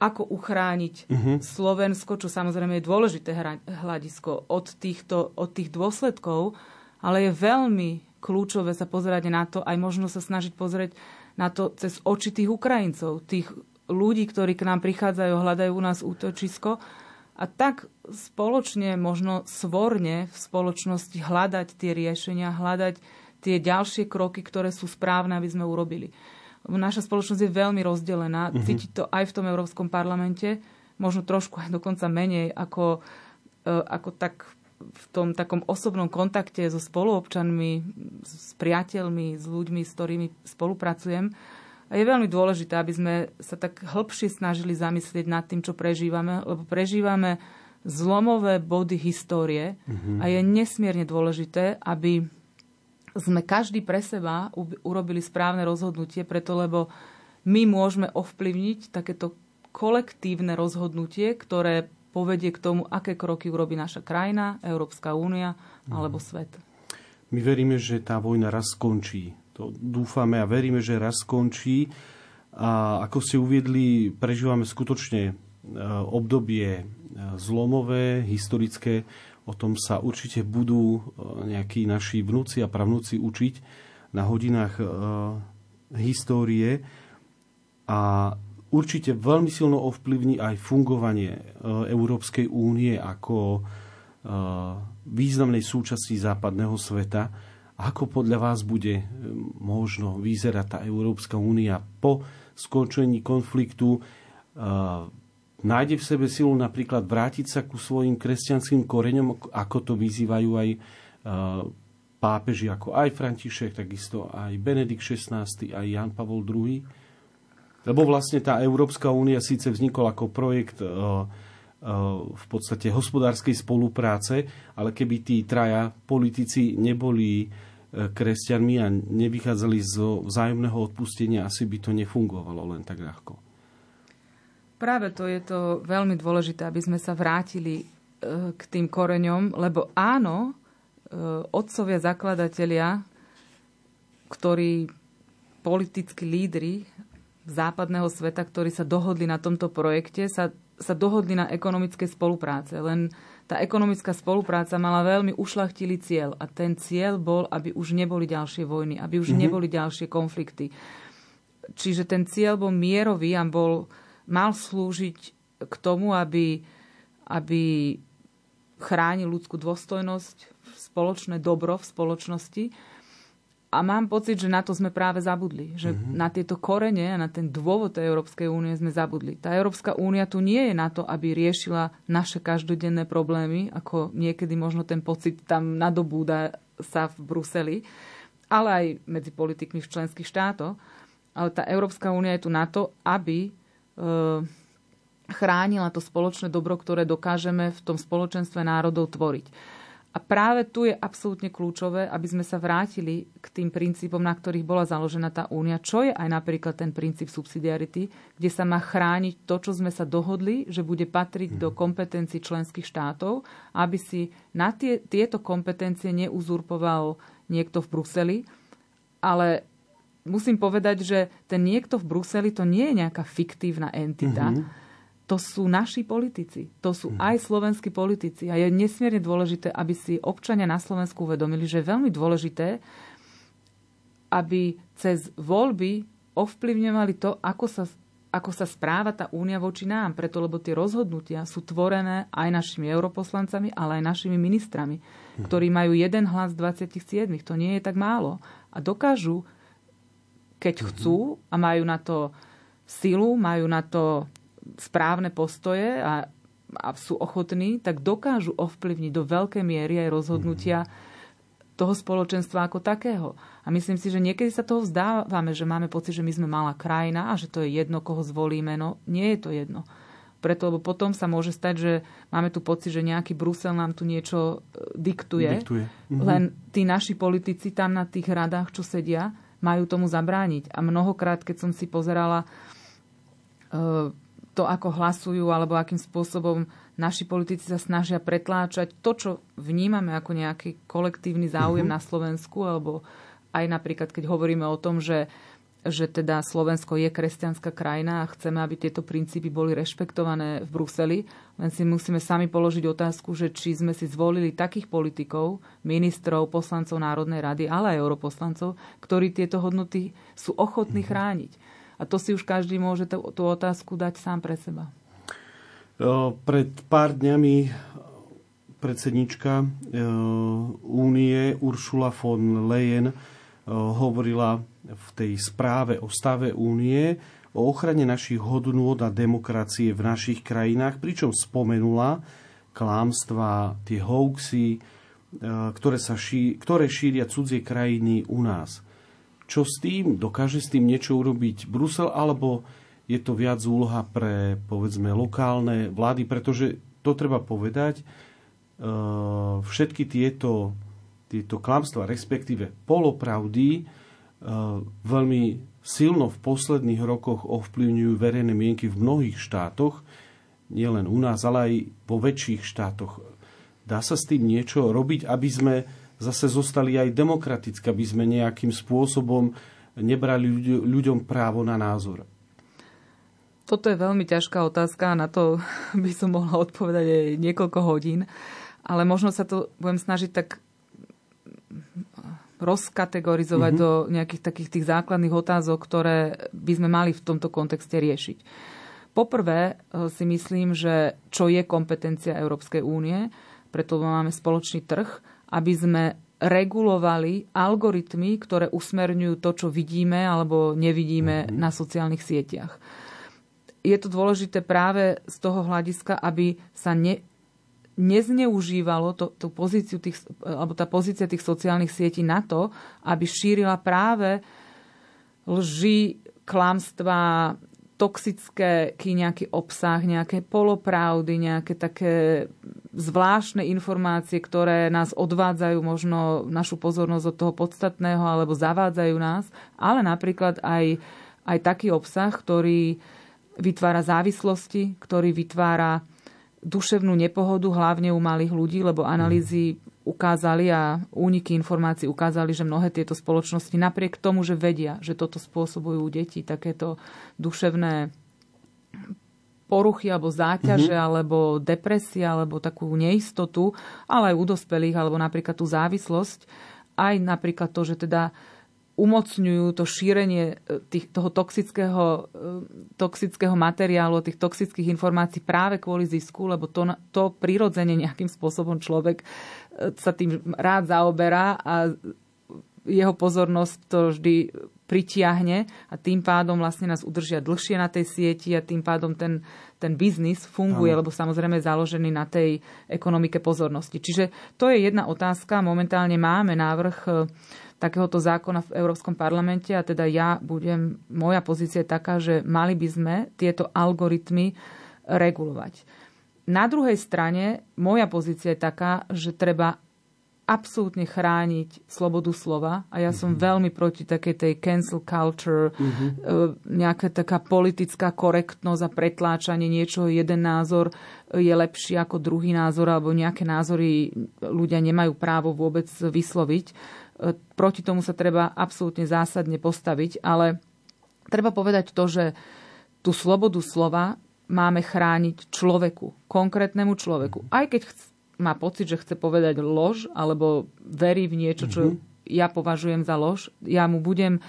ako uchrániť uh-huh. Slovensko, čo samozrejme je dôležité hľadisko od, týchto, od tých dôsledkov, ale je veľmi kľúčové sa pozerať na to, aj možno sa snažiť pozrieť na to cez oči tých Ukrajincov, tých ľudí, ktorí k nám prichádzajú, hľadajú u nás útočisko a tak spoločne, možno svorne v spoločnosti hľadať tie riešenia, hľadať tie ďalšie kroky, ktoré sú správne, aby sme urobili. Naša spoločnosť je veľmi rozdelená. Mm-hmm. Cítiť to aj v tom Európskom parlamente, možno trošku aj dokonca menej ako, e, ako tak v tom takom osobnom kontakte so spoluobčanmi, s priateľmi, s ľuďmi, s ktorými spolupracujem. A je veľmi dôležité, aby sme sa tak hĺbšie snažili zamyslieť nad tým, čo prežívame, lebo prežívame zlomové body histórie mm-hmm. a je nesmierne dôležité, aby sme každý pre seba urobili správne rozhodnutie, preto lebo my môžeme ovplyvniť takéto kolektívne rozhodnutie, ktoré povedie k tomu, aké kroky urobí naša krajina, Európska únia alebo mhm. svet. My veríme, že tá vojna raz skončí. To dúfame a veríme, že raz skončí. A ako ste uviedli, prežívame skutočne e, obdobie e, zlomové, historické. O tom sa určite budú e, nejakí naši vnúci a pravnúci učiť na hodinách histórie. A určite veľmi silno ovplyvní aj fungovanie Európskej únie ako významnej súčasti západného sveta. Ako podľa vás bude e, možno vyzerať tá Európska únia po skončení konfliktu? Nájde v sebe silu napríklad vrátiť sa ku svojim kresťanským koreňom, ako to vyzývajú aj pápeži ako aj František, takisto aj Benedikt XVI, aj Jan Pavol II? Lebo vlastne tá Európska únia síce vznikol ako projekt e, e, v podstate hospodárskej spolupráce, ale keby tí traja politici neboli e, kresťanmi a nevychádzali zo vzájomného odpustenia, asi by to nefungovalo len tak ľahko. Práve to je to veľmi dôležité, aby sme sa vrátili k tým koreňom, lebo áno, otcovia zakladatelia, ktorí politickí lídry západného sveta, ktorí sa dohodli na tomto projekte, sa, sa dohodli na ekonomickej spolupráce. Len tá ekonomická spolupráca mala veľmi ušlachtilý cieľ a ten cieľ bol, aby už neboli ďalšie vojny, aby už mm-hmm. neboli ďalšie konflikty. Čiže ten cieľ bol mierový a bol, mal slúžiť k tomu, aby, aby chránil ľudskú dôstojnosť, spoločné dobro v spoločnosti a mám pocit, že na to sme práve zabudli. Že mm-hmm. na tieto korene a na ten dôvod tej Európskej únie sme zabudli. Tá Európska únia tu nie je na to, aby riešila naše každodenné problémy, ako niekedy možno ten pocit tam nadobúda sa v Bruseli, ale aj medzi politikmi v členských štátoch. Ale tá Európska únia je tu na to, aby e, chránila to spoločné dobro, ktoré dokážeme v tom spoločenstve národov tvoriť. A práve tu je absolútne kľúčové, aby sme sa vrátili k tým princípom, na ktorých bola založená tá únia, čo je aj napríklad ten princíp subsidiarity, kde sa má chrániť to, čo sme sa dohodli, že bude patriť do mhm. kompetencií členských štátov, aby si na tie, tieto kompetencie neuzurpoval niekto v Bruseli. Ale musím povedať, že ten niekto v Bruseli to nie je nejaká fiktívna entita, mm-hmm to sú naši politici. To sú mhm. aj slovenskí politici. A je nesmierne dôležité, aby si občania na Slovensku uvedomili, že je veľmi dôležité, aby cez voľby ovplyvňovali to, ako sa, ako sa správa tá únia voči nám. Preto, lebo tie rozhodnutia sú tvorené aj našimi europoslancami, ale aj našimi ministrami, mhm. ktorí majú jeden hlas z 27. To nie je tak málo. A dokážu, keď mhm. chcú a majú na to silu, majú na to správne postoje a, a sú ochotní, tak dokážu ovplyvniť do veľkej miery aj rozhodnutia toho spoločenstva ako takého. A myslím si, že niekedy sa toho vzdávame, že máme pocit, že my sme malá krajina a že to je jedno, koho zvolíme. No nie je to jedno. Preto, lebo potom sa môže stať, že máme tu pocit, že nejaký Brusel nám tu niečo e, diktuje. diktuje. Mhm. Len tí naši politici tam na tých radách, čo sedia, majú tomu zabrániť. A mnohokrát, keď som si pozerala e, to, ako hlasujú alebo akým spôsobom naši politici sa snažia pretláčať to, čo vnímame ako nejaký kolektívny záujem uh-huh. na Slovensku, alebo aj napríklad, keď hovoríme o tom, že, že teda Slovensko je kresťanská krajina a chceme, aby tieto princípy boli rešpektované v Bruseli, len si musíme sami položiť otázku, že či sme si zvolili takých politikov, ministrov, poslancov Národnej rady, ale aj europoslancov, ktorí tieto hodnoty sú ochotní uh-huh. chrániť. A to si už každý môže tú otázku dať sám pre seba. Pred pár dňami predsednička únie Uršula von Leyen hovorila v tej správe o stave únie o ochrane našich hodnôt a demokracie v našich krajinách, pričom spomenula klámstva, tie hoaxy, ktoré, sa ší, ktoré šíria cudzie krajiny u nás. Čo s tým? Dokáže s tým niečo urobiť Brusel, alebo je to viac úloha pre, povedzme, lokálne vlády? Pretože to treba povedať, všetky tieto tieto klamstvá, respektíve polopravdy, e, veľmi silno v posledných rokoch ovplyvňujú verejné mienky v mnohých štátoch, nielen u nás, ale aj vo väčších štátoch. Dá sa s tým niečo robiť, aby sme zase zostali aj demokraticky, aby sme nejakým spôsobom nebrali ľuďom právo na názor? Toto je veľmi ťažká otázka, na to by som mohla odpovedať aj niekoľko hodín, ale možno sa to budem snažiť tak rozkategorizovať mm-hmm. do nejakých takých tých základných otázok, ktoré by sme mali v tomto kontexte riešiť. Poprvé e, si myslím, že čo je kompetencia Európskej únie, preto máme spoločný trh, aby sme regulovali algoritmy, ktoré usmerňujú to, čo vidíme alebo nevidíme mm-hmm. na sociálnych sieťach. Je to dôležité práve z toho hľadiska, aby sa ne, nezneužívalo to, tú pozíciu tých, alebo tá pozícia tých sociálnych sietí na to, aby šírila práve lži, klamstvá, toxické nejaký obsah, nejaké polopravdy, nejaké také zvláštne informácie, ktoré nás odvádzajú možno našu pozornosť od toho podstatného alebo zavádzajú nás, ale napríklad aj, aj taký obsah, ktorý vytvára závislosti, ktorý vytvára duševnú nepohodu, hlavne u malých ľudí, lebo analýzy ukázali a úniky informácií ukázali, že mnohé tieto spoločnosti napriek tomu, že vedia, že toto spôsobujú u detí, takéto duševné poruchy alebo záťaže, mm-hmm. alebo depresia, alebo takú neistotu, ale aj u dospelých, alebo napríklad tú závislosť, aj napríklad to, že teda umocňujú to šírenie e, tých, toho toxického, e, toxického materiálu, tých toxických informácií práve kvôli zisku, lebo to, to prirodzene nejakým spôsobom človek e, sa tým rád zaoberá a jeho pozornosť to vždy pritiahne a tým pádom vlastne nás udržia dlhšie na tej sieti a tým pádom ten, ten biznis funguje, ano. lebo samozrejme je založený na tej ekonomike pozornosti. Čiže to je jedna otázka. Momentálne máme návrh takéhoto zákona v Európskom parlamente a teda ja budem, moja pozícia je taká, že mali by sme tieto algoritmy regulovať. Na druhej strane moja pozícia je taká, že treba absolútne chrániť slobodu slova a ja som mm-hmm. veľmi proti takej tej cancel culture, mm-hmm. nejaká taká politická korektnosť a pretláčanie niečoho, jeden názor je lepší ako druhý názor alebo nejaké názory ľudia nemajú právo vôbec vysloviť. E, proti tomu sa treba absolútne zásadne postaviť, ale treba povedať to, že tú slobodu slova máme chrániť človeku, konkrétnemu človeku. Aj keď má pocit, že chce povedať lož, alebo verí v niečo, čo mm-hmm. ja považujem za lož, ja mu budem e,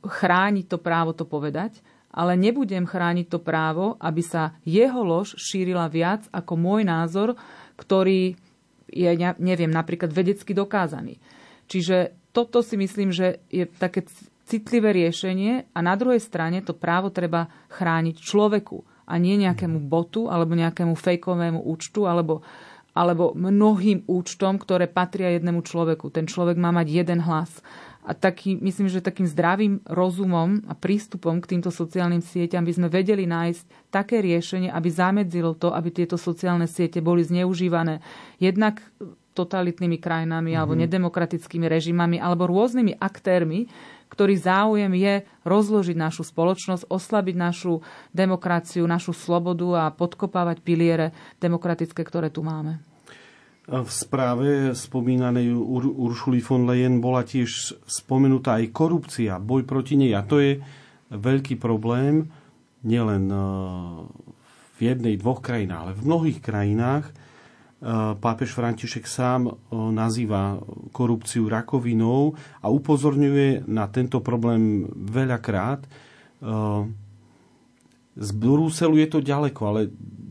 chrániť to právo to povedať, ale nebudem chrániť to právo, aby sa jeho lož šírila viac ako môj názor, ktorý je, neviem, napríklad vedecky dokázaný. Čiže toto si myslím, že je také citlivé riešenie a na druhej strane to právo treba chrániť človeku a nie nejakému botu alebo nejakému fejkovému účtu alebo, alebo mnohým účtom, ktoré patria jednému človeku. Ten človek má mať jeden hlas. A taký, myslím, že takým zdravým rozumom a prístupom k týmto sociálnym sieťam by sme vedeli nájsť také riešenie, aby zamedzilo to, aby tieto sociálne siete boli zneužívané jednak totalitnými krajinami mm-hmm. alebo mhm. nedemokratickými režimami alebo rôznymi aktérmi, ktorý záujem je rozložiť našu spoločnosť, oslabiť našu demokraciu, našu slobodu a podkopávať piliere demokratické, ktoré tu máme. V správe spomínanej Ur- Uršuli von Leyen bola tiež spomenutá aj korupcia, boj proti nej. A to je veľký problém nielen eh, v jednej, dvoch krajinách, ale v mnohých krajinách pápež František sám nazýva korupciu rakovinou a upozorňuje na tento problém veľakrát. z Bruselu je to ďaleko, ale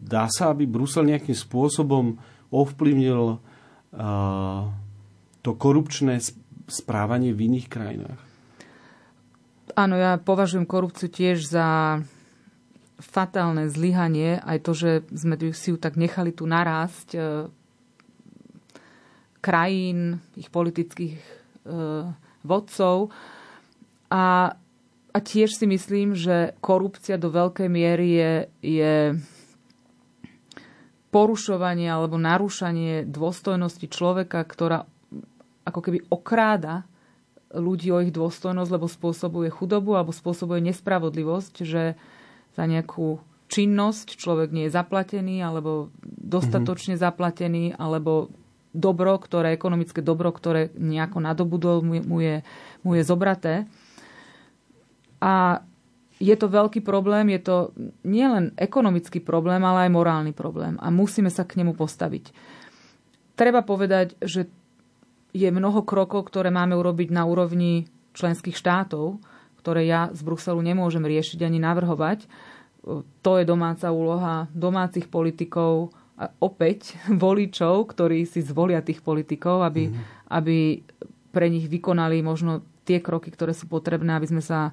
dá sa, aby Brusel nejakým spôsobom ovplyvnil to korupčné správanie v iných krajinách? Áno, ja považujem korupciu tiež za fatálne zlyhanie, aj to, že sme si ju tak nechali tu narásť e, krajín, ich politických e, vodcov. A, a tiež si myslím, že korupcia do veľkej miery je, je porušovanie alebo narúšanie dôstojnosti človeka, ktorá ako keby okráda ľudí o ich dôstojnosť, lebo spôsobuje chudobu alebo spôsobuje nespravodlivosť, že za nejakú činnosť človek nie je zaplatený alebo dostatočne mm-hmm. zaplatený alebo dobro, ktoré, ekonomické dobro, ktoré nejako nadobudol, mu je, mu je zobraté. A je to veľký problém, je to nielen ekonomický problém, ale aj morálny problém. A musíme sa k nemu postaviť. Treba povedať, že je mnoho krokov, ktoré máme urobiť na úrovni členských štátov, ktoré ja z Bruselu nemôžem riešiť ani navrhovať. To je domáca úloha domácich politikov, a opäť voličov, ktorí si zvolia tých politikov, aby, mm-hmm. aby pre nich vykonali možno tie kroky, ktoré sú potrebné, aby sme sa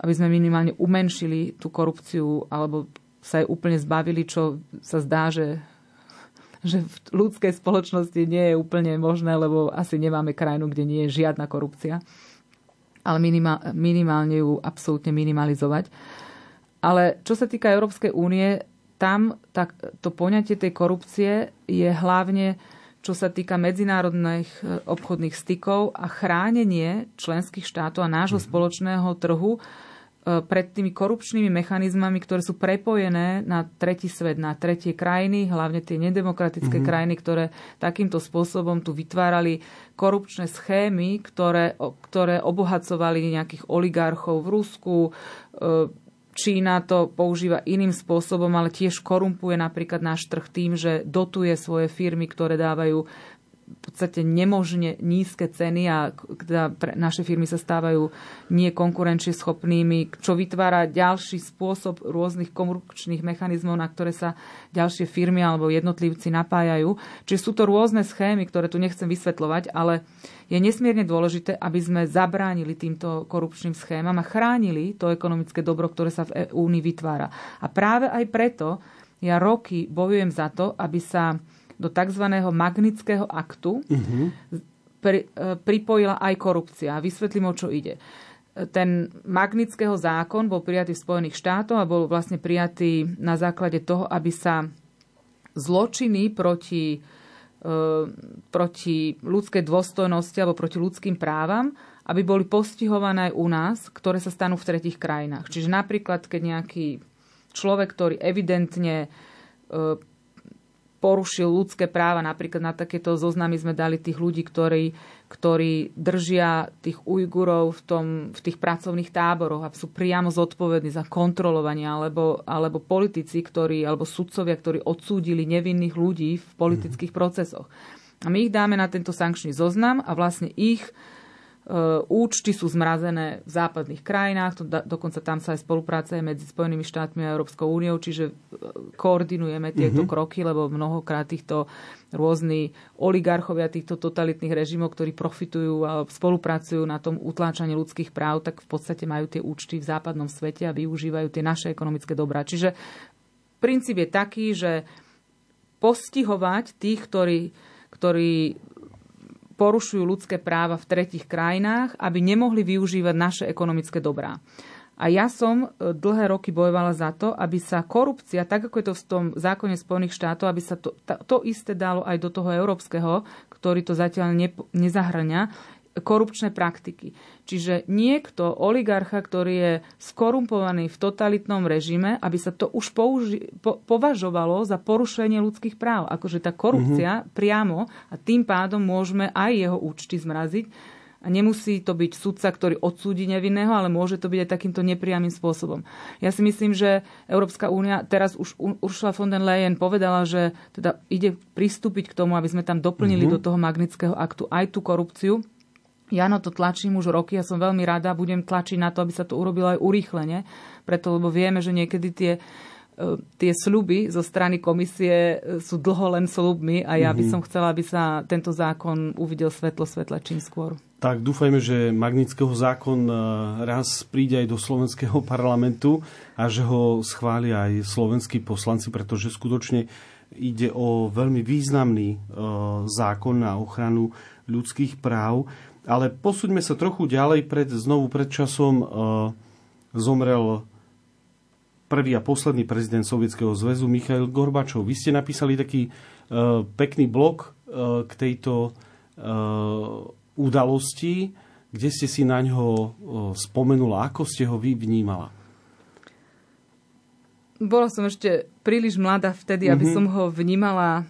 aby sme minimálne umenšili tú korupciu alebo sa jej úplne zbavili, čo sa zdá, že že v ľudskej spoločnosti nie je úplne možné, lebo asi nemáme krajinu, kde nie je žiadna korupcia. Ale minimál, minimálne ju absolútne minimalizovať. Ale čo sa týka Európskej únie, tam tak, to poňatie tej korupcie je hlavne čo sa týka medzinárodných e, obchodných stykov a chránenie členských štátov a nášho mm-hmm. spoločného trhu pred tými korupčnými mechanizmami, ktoré sú prepojené na tretí svet, na tretie krajiny, hlavne tie nedemokratické mm-hmm. krajiny, ktoré takýmto spôsobom tu vytvárali korupčné schémy, ktoré, ktoré obohacovali nejakých oligarchov v Rusku. E, Čína to používa iným spôsobom, ale tiež korumpuje napríklad náš trh tým, že dotuje svoje firmy, ktoré dávajú v podstate nemožne nízke ceny a teda pre naše firmy sa stávajú nie konkurenčne schopnými, čo vytvára ďalší spôsob rôznych korupčných mechanizmov, na ktoré sa ďalšie firmy alebo jednotlivci napájajú. Čiže sú to rôzne schémy, ktoré tu nechcem vysvetľovať, ale je nesmierne dôležité, aby sme zabránili týmto korupčným schémam a chránili to ekonomické dobro, ktoré sa v Únii vytvára. A práve aj preto ja roky bojujem za to, aby sa do tzv. magnického aktu uh-huh. pri, e, pripojila aj korupcia. Vysvetlím, o čo ide. Ten magnického zákon bol prijatý v Spojených štátoch a bol vlastne prijatý na základe toho, aby sa zločiny proti, e, proti ľudskej dôstojnosti alebo proti ľudským právam, aby boli postihované aj u nás, ktoré sa stanú v tretich krajinách. Čiže napríklad, keď nejaký človek, ktorý evidentne e, porušil ľudské práva. Napríklad na takéto zoznamy sme dali tých ľudí, ktorí, ktorí držia tých Ujgurov v, tom, v tých pracovných táboroch a sú priamo zodpovední za kontrolovanie, alebo, alebo politici, ktorí, alebo sudcovia, ktorí odsúdili nevinných ľudí v politických procesoch. A my ich dáme na tento sankčný zoznam a vlastne ich účty sú zmrazené v západných krajinách, to dokonca tam sa aj spolupráca medzi Spojenými štátmi a Európskou úniou, čiže e, koordinujeme tieto mm-hmm. kroky, lebo mnohokrát týchto rôzni oligarchovia týchto totalitných režimov, ktorí profitujú a spolupracujú na tom utláčaní ľudských práv, tak v podstate majú tie účty v západnom svete a využívajú tie naše ekonomické dobrá. Čiže princíp je taký, že postihovať tých, ktorí, ktorí porušujú ľudské práva v tretich krajinách, aby nemohli využívať naše ekonomické dobrá. A ja som e, dlhé roky bojovala za to, aby sa korupcia, tak ako je to v tom zákone Spojených štátov, aby sa to, to isté dalo aj do toho európskeho, ktorý to zatiaľ ne, nezahrňa, korupčné praktiky. Čiže niekto, oligarcha, ktorý je skorumpovaný v totalitnom režime, aby sa to už použi- po- považovalo za porušenie ľudských práv. Akože tá korupcia mm-hmm. priamo a tým pádom môžeme aj jeho účty zmraziť. A nemusí to byť sudca, ktorý odsúdi nevinného, ale môže to byť aj takýmto nepriamým spôsobom. Ja si myslím, že Európska únia, teraz už Ursula von der Leyen povedala, že teda ide pristúpiť k tomu, aby sme tam doplnili mm-hmm. do toho magnického aktu aj tú korupciu, Ja na to tlačím už roky a som veľmi rada, budem tlačiť na to, aby sa to urobilo aj urýchlene, preto lebo vieme, že niekedy tie E, tie sluby zo strany komisie e, sú dlho len slubmi a ja by mhm. som chcela, aby sa tento zákon uvidel svetlo svetla čím skôr. Tak dúfajme, že Magnického zákon e, raz príde aj do slovenského parlamentu a že ho schvália aj slovenskí poslanci, pretože skutočne ide o veľmi významný zákon na ochranu ľudských práv. Ale posúďme sa trochu ďalej. Pred, znovu pred časom zomrel prvý a posledný prezident Sovietskeho zväzu Michail Gorbačov. Vy ste napísali taký uh, pekný blog uh, k tejto uh, udalosti, kde ste si na ňo uh, spomenula. Ako ste ho vy vnímala? Bola som ešte príliš mladá vtedy, mm-hmm. aby mhm. som ho vnímala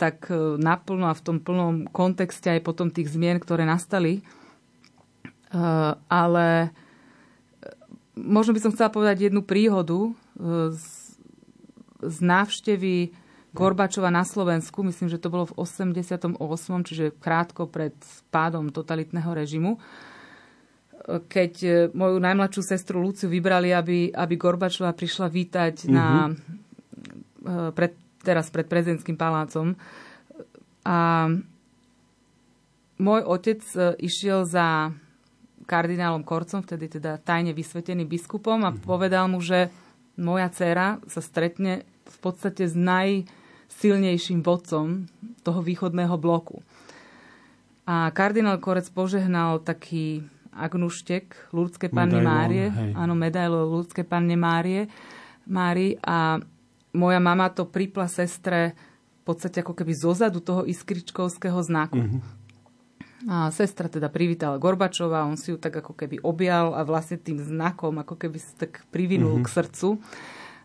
tak naplno a v tom plnom kontexte aj potom tých zmien, ktoré nastali. Uh, ale možno by som chcela povedať jednu príhodu z, z návštevy Gorbačova na Slovensku, myslím, že to bolo v 88., čiže krátko pred pádom totalitného režimu, keď e, moju najmladšiu sestru Luciu vybrali, aby, aby Gorbačova prišla vítať mm-hmm. na, e, pred, teraz pred prezidentským palácom. A môj otec e, išiel za kardinálom Korcom, vtedy teda tajne vysveteným biskupom a mm-hmm. povedal mu, že moja dcéra sa stretne v podstate s najsilnejším vodcom toho východného bloku. A kardinál Korec požehnal taký agnuštek ľudské Panny Márie, áno, medailo ľudské Panne Márie, Mári a moja mama to pripla sestre v podstate ako keby zozadu toho iskričkovského znaku. Mm-hmm. A sestra teda privítala Gorbačova, on si ju tak ako keby objal a vlastne tým znakom ako keby si tak privinul mm-hmm. k srdcu.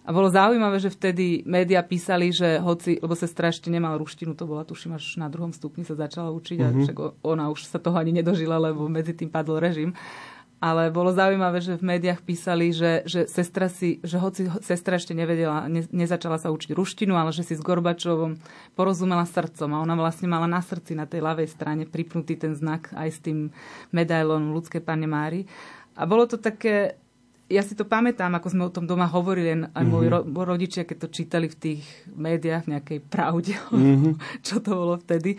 A bolo zaujímavé, že vtedy médiá písali, že hoci, lebo sestra ešte nemala ruštinu, to bola tuším až na druhom stupni sa začala učiť mm-hmm. a mhm. však ona už sa toho ani nedožila, lebo medzi tým padol režim ale bolo zaujímavé, že v médiách písali, že, že sestra si, že hoci sestra ešte nevedela, ne, nezačala sa učiť ruštinu, ale že si s Gorbačovom porozumela srdcom a ona vlastne mala na srdci na tej ľavej strane pripnutý ten znak aj s tým medailom ľudské pane Mári. A bolo to také, ja si to pamätám, ako sme o tom doma hovorili, aj moji mm-hmm. ro- rodičia, keď to čítali v tých médiách, v nejakej pravde, mm-hmm. čo to bolo vtedy,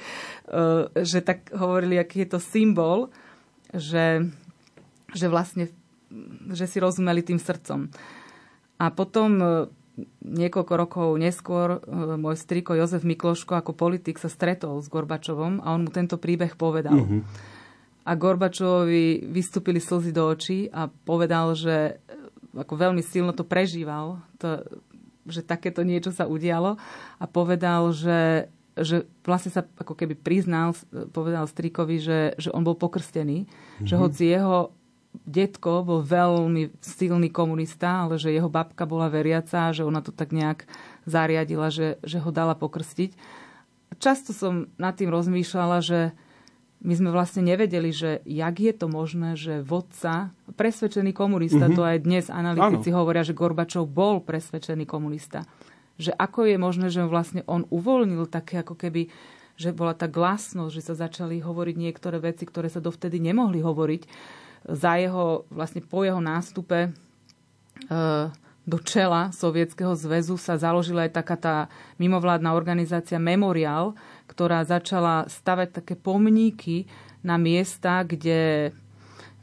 uh, že tak hovorili, aký je to symbol, že že vlastne že si rozumeli tým srdcom. A potom e, niekoľko rokov neskôr e, môj striko Jozef Mikloško ako politik sa stretol s Gorbačovom a on mu tento príbeh povedal. Uh-huh. A Gorbačovovi vystúpili slzy do očí a povedal, že e, ako veľmi silno to prežíval, to, že takéto niečo sa udialo a povedal, že, že vlastne sa ako keby priznal, povedal strikovi, že, že on bol pokrstený, mm-hmm. že mhm. hoci jeho detko bol veľmi silný komunista, ale že jeho babka bola veriaca, že ona to tak nejak zariadila, že, že ho dala pokrstiť. Často som nad tým rozmýšľala, že my sme vlastne nevedeli, že jak je to možné, že vodca, presvedčený komunista, mm-hmm. to aj dnes analytici ano. hovoria, že Gorbačov bol presvedčený komunista. Že ako je možné, že vlastne on uvoľnil také ako keby že bola tá glasnosť, že sa začali hovoriť niektoré veci, ktoré sa dovtedy nemohli hovoriť za jeho, vlastne po jeho nástupe e, do čela Sovietskeho zväzu sa založila aj taká tá mimovládna organizácia Memorial, ktorá začala stavať také pomníky na miesta, kde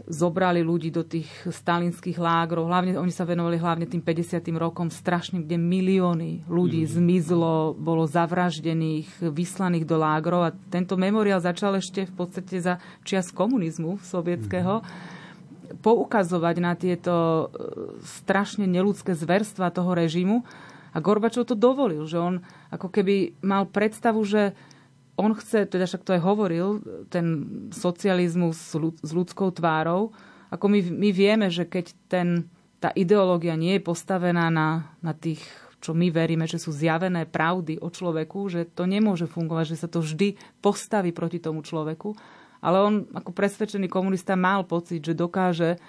zobrali ľudí do tých stalinských lágrov. Hlavne, oni sa venovali hlavne tým 50. rokom strašným, kde milióny ľudí mm. zmizlo, bolo zavraždených, vyslaných do lágrov a tento memoriál začal ešte v podstate za čias komunizmu sovietského mm. poukazovať na tieto e, strašne neludské zverstva toho režimu a Gorbačov to dovolil, že on ako keby mal predstavu, že on chce, teda však to aj hovoril, ten socializmus s ľudskou tvárou, ako my, my vieme, že keď ten, tá ideológia nie je postavená na, na tých, čo my veríme, že sú zjavené pravdy o človeku, že to nemôže fungovať, že sa to vždy postaví proti tomu človeku. Ale on ako presvedčený komunista mal pocit, že dokáže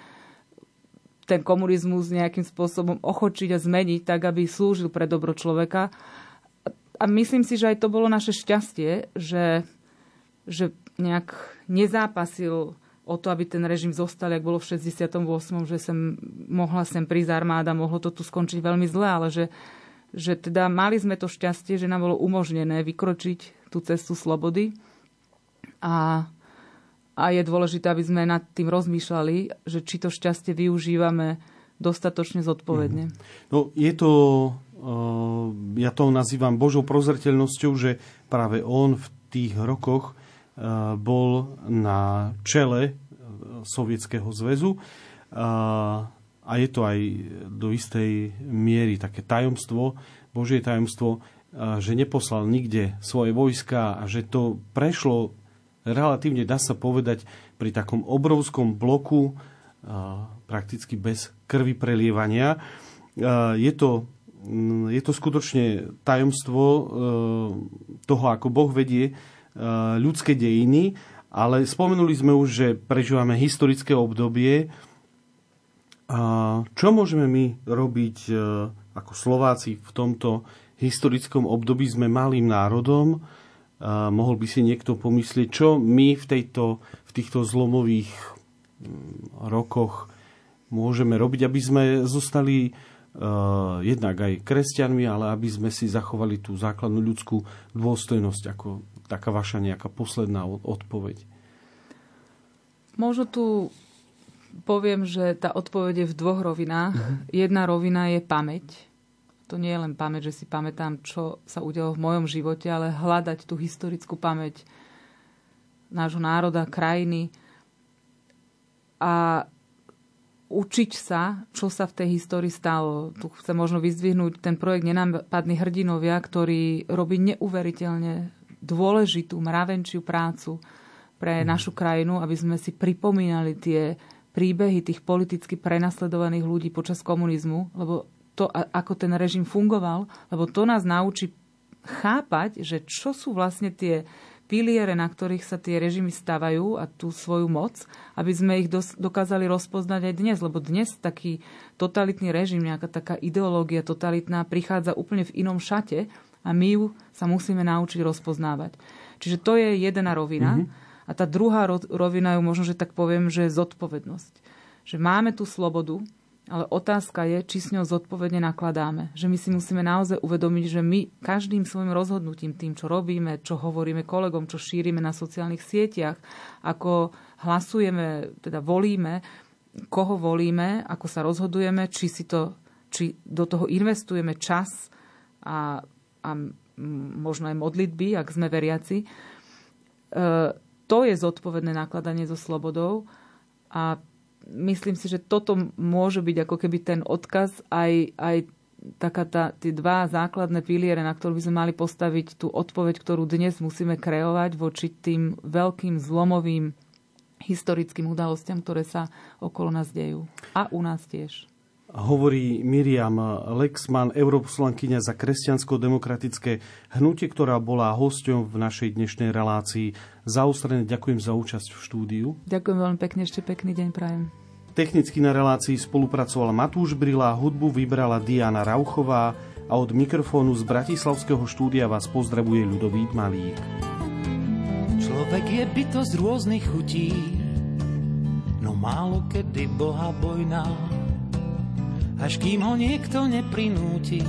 ten komunizmus nejakým spôsobom ochočiť a zmeniť tak, aby slúžil pre dobro človeka a myslím si, že aj to bolo naše šťastie, že, že nejak nezápasil o to, aby ten režim zostal, jak bolo v 68., že sem mohla sem prísť armáda, mohlo to tu skončiť veľmi zle, ale že, že teda mali sme to šťastie, že nám bolo umožnené vykročiť tú cestu slobody a, a je dôležité, aby sme nad tým rozmýšľali, že či to šťastie využívame dostatočne zodpovedne. Mm-hmm. No, je to, ja to nazývam Božou prozreteľnosťou, že práve on v tých rokoch bol na čele e, Sovietskeho zväzu a je to aj do istej miery také tajomstvo, Božie tajomstvo, že neposlal nikde svoje vojska a že to prešlo relatívne, dá sa povedať, pri takom obrovskom bloku prakticky bez krvi prelievania. Je to, je to skutočne tajomstvo e, toho, ako Boh vedie Eh, ľudské dejiny, ale spomenuli sme už, že prežívame historické obdobie. Čo môžeme my robiť ako Slováci v tomto historickom období? Sme malým národom. Mohol by si niekto pomyslieť, čo my v, tejto, v týchto zlomových mm, rokoch môžeme robiť, aby sme zostali jednak aj kresťanmi, ale aby sme si zachovali tú základnú ľudskú dôstojnosť ako taká vaša nejaká posledná odpoveď? Možno tu poviem, že tá odpoveď je v dvoch rovinách. Uh-huh. Jedna rovina je pamäť. To nie je len pamäť, že si pamätám, čo sa udialo v mojom živote, ale hľadať tú historickú pamäť nášho národa, krajiny a učiť sa, čo sa v tej histórii stalo. Tu chcem možno vyzdvihnúť ten projekt Nenápadní hrdinovia, ktorý robí neuveriteľne dôležitú mravenčiu prácu pre mm. našu krajinu, aby sme si pripomínali tie príbehy tých politicky prenasledovaných ľudí počas komunizmu, lebo to, ako ten režim fungoval, lebo to nás naučí chápať, že čo sú vlastne tie piliere, na ktorých sa tie režimy stavajú a tú svoju moc, aby sme ich dos- dokázali rozpoznať aj dnes, lebo dnes taký totalitný režim, nejaká taká ideológia totalitná prichádza úplne v inom šate a my ju sa musíme naučiť rozpoznávať. Čiže to je jedna rovina. Mm-hmm. A tá druhá rovina ju možno, že tak poviem, že zodpovednosť. Že máme tú slobodu, ale otázka je, či s ňou zodpovedne nakladáme. Že my si musíme naozaj uvedomiť, že my každým svojim rozhodnutím, tým, čo robíme, čo hovoríme kolegom, čo šírime na sociálnych sieťach, ako hlasujeme, teda volíme, koho volíme, ako sa rozhodujeme, či, si to, či do toho investujeme čas a a možno aj modlitby, ak sme veriaci. E, to je zodpovedné nakladanie so slobodou a myslím si, že toto môže byť ako keby ten odkaz aj, aj taká tá, tie dva základné piliere, na ktorú by sme mali postaviť tú odpoveď, ktorú dnes musíme kreovať voči tým veľkým zlomovým historickým udalostiam, ktoré sa okolo nás dejú. A u nás tiež hovorí Miriam Lexman, europoslankyňa za kresťansko-demokratické hnutie, ktorá bola hosťom v našej dnešnej relácii. Zaostrené ďakujem za účasť v štúdiu. Ďakujem veľmi pekne, ešte pekný deň prajem. Technicky na relácii spolupracoval Matúš Brila, hudbu vybrala Diana Rauchová a od mikrofónu z Bratislavského štúdia vás pozdravuje Ľudovít Malík. Človek je bytosť rôznych chutí, no málo kedy boha bojná až kým ho niekto neprinúti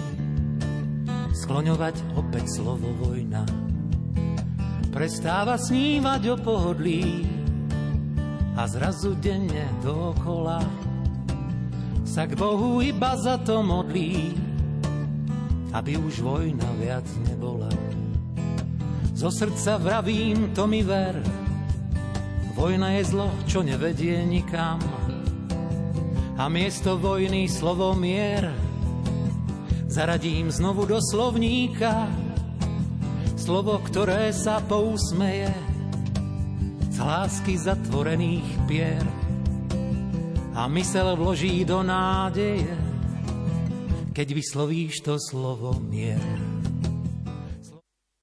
skloňovať opäť slovo vojna. Prestáva snívať o pohodlí a zrazu denne dokola sa k Bohu iba za to modlí, aby už vojna viac nebola. Zo srdca vravím, to mi ver, vojna je zlo, čo nevedie nikam a miesto vojny slovo mier zaradím znovu do slovníka slovo, ktoré sa pousmeje z lásky zatvorených pier a mysel vloží do nádeje, keď vyslovíš to slovo mier.